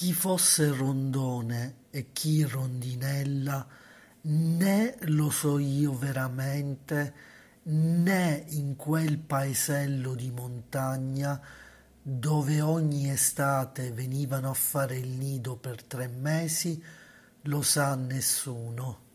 Chi fosse Rondone e chi Rondinella, né lo so io veramente, né in quel paesello di montagna dove ogni estate venivano a fare il nido per tre mesi, lo sa nessuno.